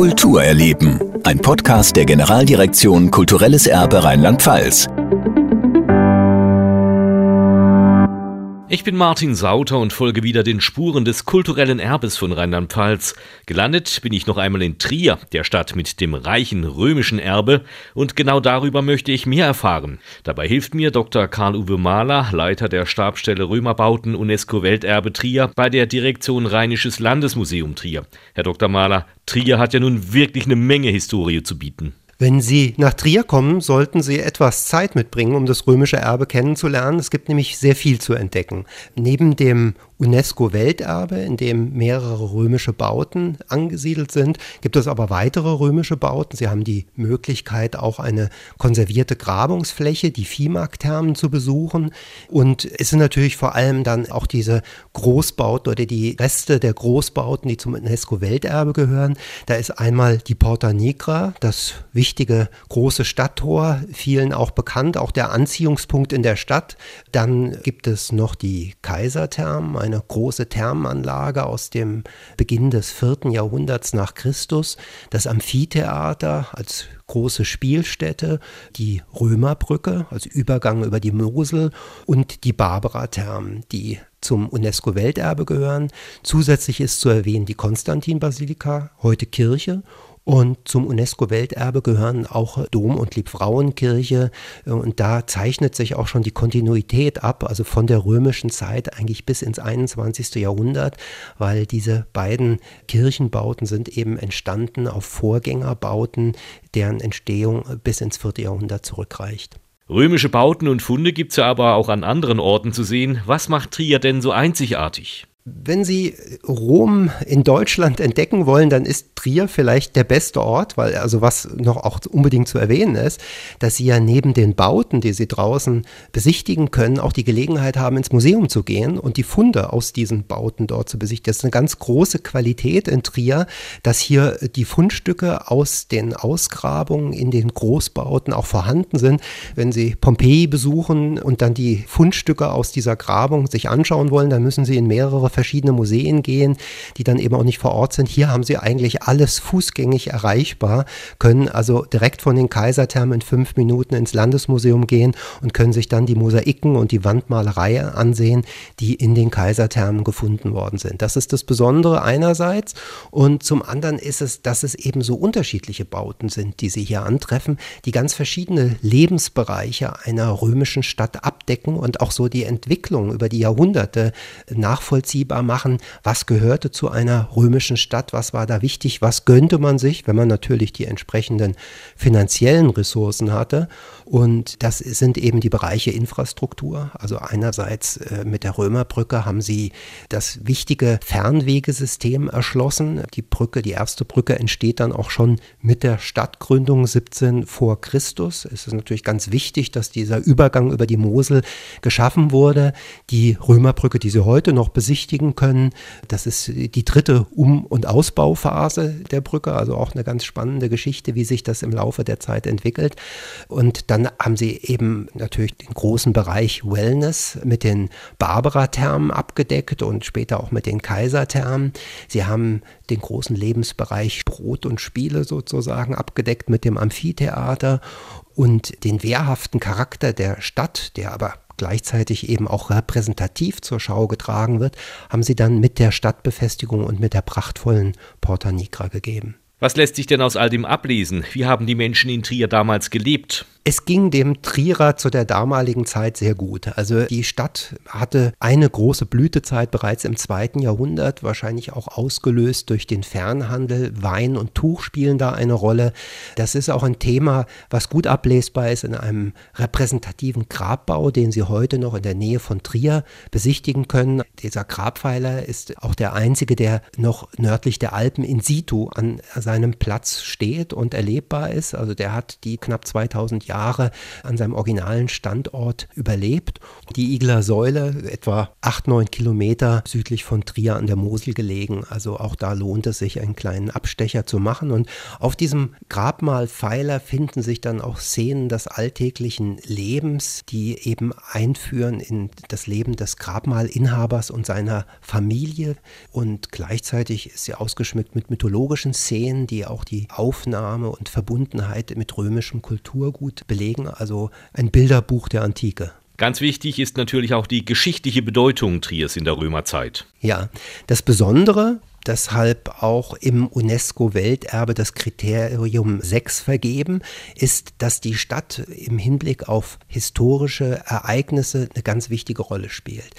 Kultur erleben. Ein Podcast der Generaldirektion Kulturelles Erbe Rheinland-Pfalz. Ich bin Martin Sauter und folge wieder den Spuren des kulturellen Erbes von Rheinland-Pfalz. Gelandet bin ich noch einmal in Trier, der Stadt mit dem reichen römischen Erbe, und genau darüber möchte ich mehr erfahren. Dabei hilft mir Dr. Karl-Uwe Mahler, Leiter der Stabstelle Römerbauten UNESCO Welterbe Trier bei der Direktion Rheinisches Landesmuseum Trier. Herr Dr. Mahler, Trier hat ja nun wirklich eine Menge Historie zu bieten. Wenn Sie nach Trier kommen, sollten Sie etwas Zeit mitbringen, um das römische Erbe kennenzulernen. Es gibt nämlich sehr viel zu entdecken. Neben dem UNESCO-Welterbe, in dem mehrere römische Bauten angesiedelt sind. Gibt es aber weitere römische Bauten? Sie haben die Möglichkeit, auch eine konservierte Grabungsfläche, die Viehmarktthermen zu besuchen. Und es sind natürlich vor allem dann auch diese Großbauten oder die Reste der Großbauten, die zum UNESCO-Welterbe gehören. Da ist einmal die Porta Nigra, das wichtige große Stadttor, vielen auch bekannt, auch der Anziehungspunkt in der Stadt. Dann gibt es noch die Kaiserthermen, eine große Thermenanlage aus dem Beginn des vierten Jahrhunderts nach Christus, das Amphitheater als große Spielstätte, die Römerbrücke als Übergang über die Mosel und die Barbara-Thermen, die zum UNESCO-Welterbe gehören. Zusätzlich ist zu erwähnen die Konstantin-Basilika, heute Kirche und zum UNESCO-Welterbe gehören auch Dom- und Liebfrauenkirche. Und da zeichnet sich auch schon die Kontinuität ab, also von der römischen Zeit eigentlich bis ins 21. Jahrhundert, weil diese beiden Kirchenbauten sind eben entstanden auf Vorgängerbauten, deren Entstehung bis ins 4. Jahrhundert zurückreicht. Römische Bauten und Funde gibt es ja aber auch an anderen Orten zu sehen. Was macht Trier denn so einzigartig? Wenn Sie Rom in Deutschland entdecken wollen, dann ist Trier vielleicht der beste Ort, weil also was noch auch unbedingt zu erwähnen ist, dass Sie ja neben den Bauten, die Sie draußen besichtigen können, auch die Gelegenheit haben, ins Museum zu gehen und die Funde aus diesen Bauten dort zu besichtigen. Das ist eine ganz große Qualität in Trier, dass hier die Fundstücke aus den Ausgrabungen in den Großbauten auch vorhanden sind. Wenn Sie Pompeji besuchen und dann die Fundstücke aus dieser Grabung sich anschauen wollen, dann müssen Sie in mehrere verschiedene Museen gehen, die dann eben auch nicht vor Ort sind. Hier haben sie eigentlich alles fußgängig erreichbar, können also direkt von den Kaiserthermen in fünf Minuten ins Landesmuseum gehen und können sich dann die Mosaiken und die Wandmalerei ansehen, die in den Kaiserthermen gefunden worden sind. Das ist das Besondere einerseits und zum anderen ist es, dass es eben so unterschiedliche Bauten sind, die sie hier antreffen, die ganz verschiedene Lebensbereiche einer römischen Stadt abdecken und auch so die Entwicklung über die Jahrhunderte nachvollziehen nachvollziehbar machen, was gehörte zu einer römischen Stadt, was war da wichtig, was gönnte man sich, wenn man natürlich die entsprechenden finanziellen Ressourcen hatte. Und das sind eben die Bereiche Infrastruktur. Also einerseits äh, mit der Römerbrücke haben sie das wichtige Fernwegesystem erschlossen. Die Brücke, die erste Brücke entsteht dann auch schon mit der Stadtgründung 17 vor Christus. Es ist natürlich ganz wichtig, dass dieser Übergang über die Mosel geschaffen wurde. Die Römerbrücke, die Sie heute noch besichtigen, besichtigen können. Das ist die dritte Um- und Ausbauphase der Brücke, also auch eine ganz spannende Geschichte, wie sich das im Laufe der Zeit entwickelt. Und dann haben sie eben natürlich den großen Bereich Wellness mit den Barbara-Thermen abgedeckt und später auch mit den Kaiserthermen. Sie haben den großen Lebensbereich Brot und Spiele sozusagen abgedeckt mit dem Amphitheater und den wehrhaften Charakter der Stadt, der aber gleichzeitig eben auch repräsentativ zur Schau getragen wird, haben sie dann mit der Stadtbefestigung und mit der prachtvollen Porta Nigra gegeben. Was lässt sich denn aus all dem ablesen? Wie haben die Menschen in Trier damals gelebt? Es ging dem Trierer zu der damaligen Zeit sehr gut. Also die Stadt hatte eine große Blütezeit bereits im zweiten Jahrhundert, wahrscheinlich auch ausgelöst durch den Fernhandel. Wein und Tuch spielen da eine Rolle. Das ist auch ein Thema, was gut ablesbar ist in einem repräsentativen Grabbau, den Sie heute noch in der Nähe von Trier besichtigen können. Dieser Grabpfeiler ist auch der einzige, der noch nördlich der Alpen in situ an seinem Platz steht und erlebbar ist. Also der hat die knapp 2000 Jahre an seinem originalen Standort überlebt. Die Igler Säule, etwa acht, neun Kilometer südlich von Trier an der Mosel gelegen. Also auch da lohnt es sich, einen kleinen Abstecher zu machen. Und auf diesem Grabmalpfeiler finden sich dann auch Szenen des alltäglichen Lebens, die eben einführen in das Leben des Grabmalinhabers und seiner Familie. Und gleichzeitig ist sie ausgeschmückt mit mythologischen Szenen, die auch die Aufnahme und Verbundenheit mit römischem Kulturgut belegen. Also ein Bilderbuch der Antike. Ganz wichtig ist natürlich auch die geschichtliche Bedeutung Triers in der Römerzeit. Ja, das Besondere deshalb auch im UNESCO-Welterbe das Kriterium 6 vergeben, ist, dass die Stadt im Hinblick auf historische Ereignisse eine ganz wichtige Rolle spielt.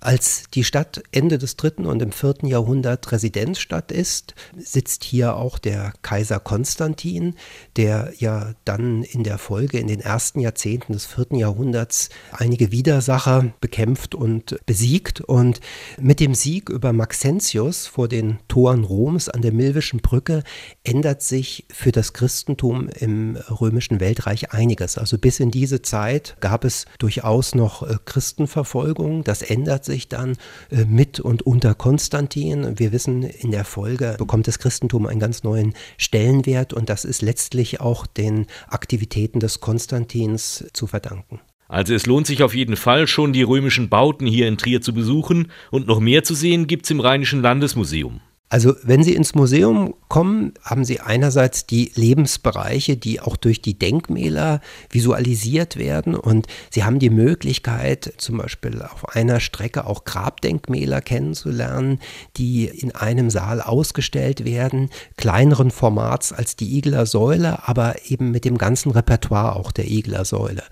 Als die Stadt Ende des dritten und im vierten Jahrhundert Residenzstadt ist, sitzt hier auch der Kaiser Konstantin, der ja dann in der Folge in den ersten Jahrzehnten des vierten Jahrhunderts einige Widersacher bekämpft und besiegt. Und mit dem Sieg über Maxentius vor den Toren Roms an der Milwischen Brücke ändert sich für das Christentum im römischen Weltreich einiges. Also bis in diese Zeit gab es durchaus noch äh, Christenverfolgung. Das ändert sich dann äh, mit und unter Konstantin. Wir wissen, in der Folge bekommt das Christentum einen ganz neuen Stellenwert und das ist letztlich auch den Aktivitäten des Konstantins zu verdanken. Also es lohnt sich auf jeden Fall schon, die römischen Bauten hier in Trier zu besuchen und noch mehr zu sehen gibt's im Rheinischen Landesmuseum. Also wenn Sie ins Museum kommen, haben Sie einerseits die Lebensbereiche, die auch durch die Denkmäler visualisiert werden und Sie haben die Möglichkeit, zum Beispiel auf einer Strecke auch Grabdenkmäler kennenzulernen, die in einem Saal ausgestellt werden, kleineren Formats als die Igler Säule, aber eben mit dem ganzen Repertoire auch der Igler Säule.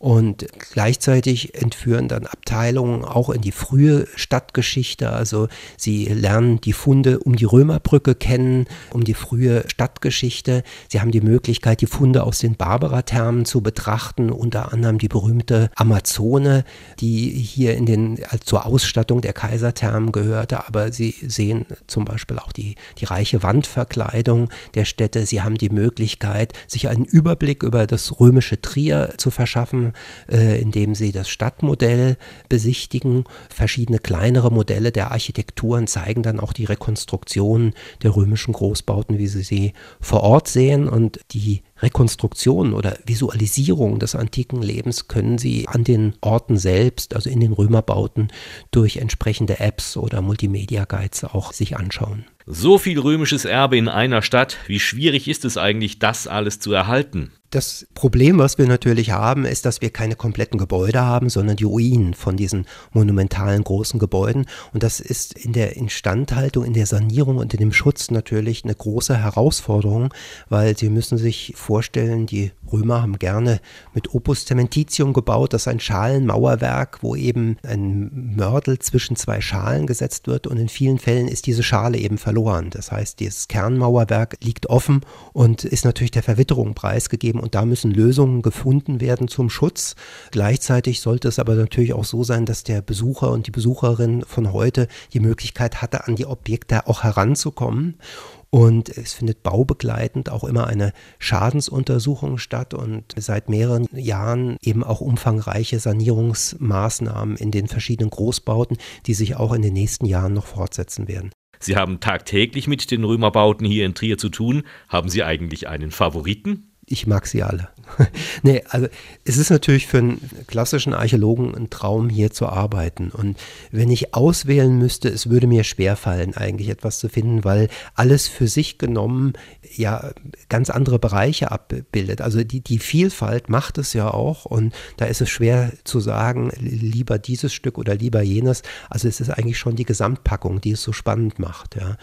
Und gleichzeitig entführen dann Abteilungen auch in die frühe Stadtgeschichte. Also sie lernen die Funde um die Römerbrücke kennen, um die frühe Stadtgeschichte. Sie haben die Möglichkeit, die Funde aus den Barbara-Thermen zu betrachten, unter anderem die berühmte Amazone, die hier in den, also zur Ausstattung der Kaiserthermen gehörte. Aber sie sehen zum Beispiel auch die, die reiche Wandverkleidung der Städte. Sie haben die Möglichkeit, sich einen Überblick über das römische Trier zu verschaffen äh, indem sie das Stadtmodell besichtigen. Verschiedene kleinere Modelle der Architekturen zeigen dann auch die Rekonstruktion der römischen Großbauten, wie sie sie vor Ort sehen. Und die Rekonstruktion oder Visualisierung des antiken Lebens können Sie an den Orten selbst, also in den Römerbauten, durch entsprechende Apps oder Multimedia Guides auch sich anschauen. So viel römisches Erbe in einer Stadt, wie schwierig ist es eigentlich, das alles zu erhalten? Das Problem, was wir natürlich haben, ist, dass wir keine kompletten Gebäude haben, sondern die Ruinen von diesen monumentalen großen Gebäuden. Und das ist in der Instandhaltung, in der Sanierung und in dem Schutz natürlich eine große Herausforderung, weil Sie müssen sich vorstellen, die Römer haben gerne mit Opus Cementitium gebaut. Das ist ein Schalenmauerwerk, wo eben ein Mörtel zwischen zwei Schalen gesetzt wird. Und in vielen Fällen ist diese Schale eben verloren. Das heißt, dieses Kernmauerwerk liegt offen und ist natürlich der Verwitterung preisgegeben und da müssen Lösungen gefunden werden zum Schutz. Gleichzeitig sollte es aber natürlich auch so sein, dass der Besucher und die Besucherin von heute die Möglichkeit hatte, an die Objekte auch heranzukommen. Und es findet baubegleitend auch immer eine Schadensuntersuchung statt und seit mehreren Jahren eben auch umfangreiche Sanierungsmaßnahmen in den verschiedenen Großbauten, die sich auch in den nächsten Jahren noch fortsetzen werden. Sie haben tagtäglich mit den Römerbauten hier in Trier zu tun. Haben Sie eigentlich einen Favoriten? ich mag sie alle. nee, also es ist natürlich für einen klassischen Archäologen ein Traum, hier zu arbeiten. Und wenn ich auswählen müsste, es würde mir schwerfallen, eigentlich etwas zu finden, weil alles für sich genommen ja ganz andere Bereiche abbildet. Also die, die Vielfalt macht es ja auch und da ist es schwer zu sagen, lieber dieses Stück oder lieber jenes. Also es ist eigentlich schon die Gesamtpackung, die es so spannend macht. Ja.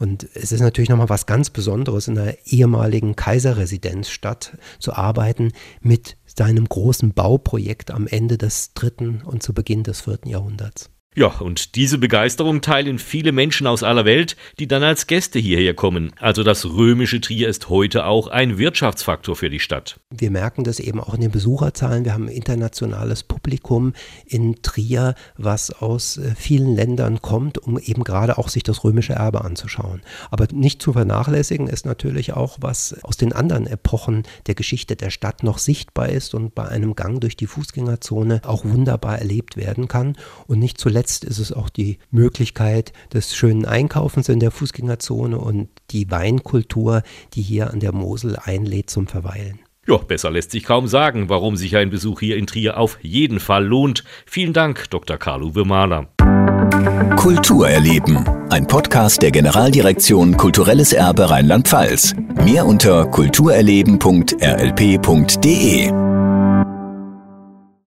Und es ist natürlich nochmal was ganz Besonderes, in einer ehemaligen Kaiserresidenzstadt zu arbeiten mit seinem großen Bauprojekt am Ende des dritten und zu Beginn des vierten Jahrhunderts. Ja, und diese Begeisterung teilen viele Menschen aus aller Welt, die dann als Gäste hierher kommen. Also das römische Trier ist heute auch ein Wirtschaftsfaktor für die Stadt. Wir merken das eben auch in den Besucherzahlen. Wir haben ein internationales Publikum in Trier, was aus äh, vielen Ländern kommt, um eben gerade auch sich das römische Erbe anzuschauen. Aber nicht zu vernachlässigen ist natürlich auch, was aus den anderen Epochen der Geschichte der Stadt noch sichtbar ist und bei einem Gang durch die Fußgängerzone auch wunderbar erlebt werden kann und nicht zuletzt Zuletzt ist es auch die Möglichkeit des schönen Einkaufens in der Fußgängerzone und die Weinkultur, die hier an der Mosel einlädt zum Verweilen. Ja, besser lässt sich kaum sagen, warum sich ein Besuch hier in Trier auf jeden Fall lohnt. Vielen Dank, Dr. Carlo Mahler. Kultur erleben. Ein Podcast der Generaldirektion Kulturelles Erbe Rheinland-Pfalz. Mehr unter kulturerleben.rlp.de.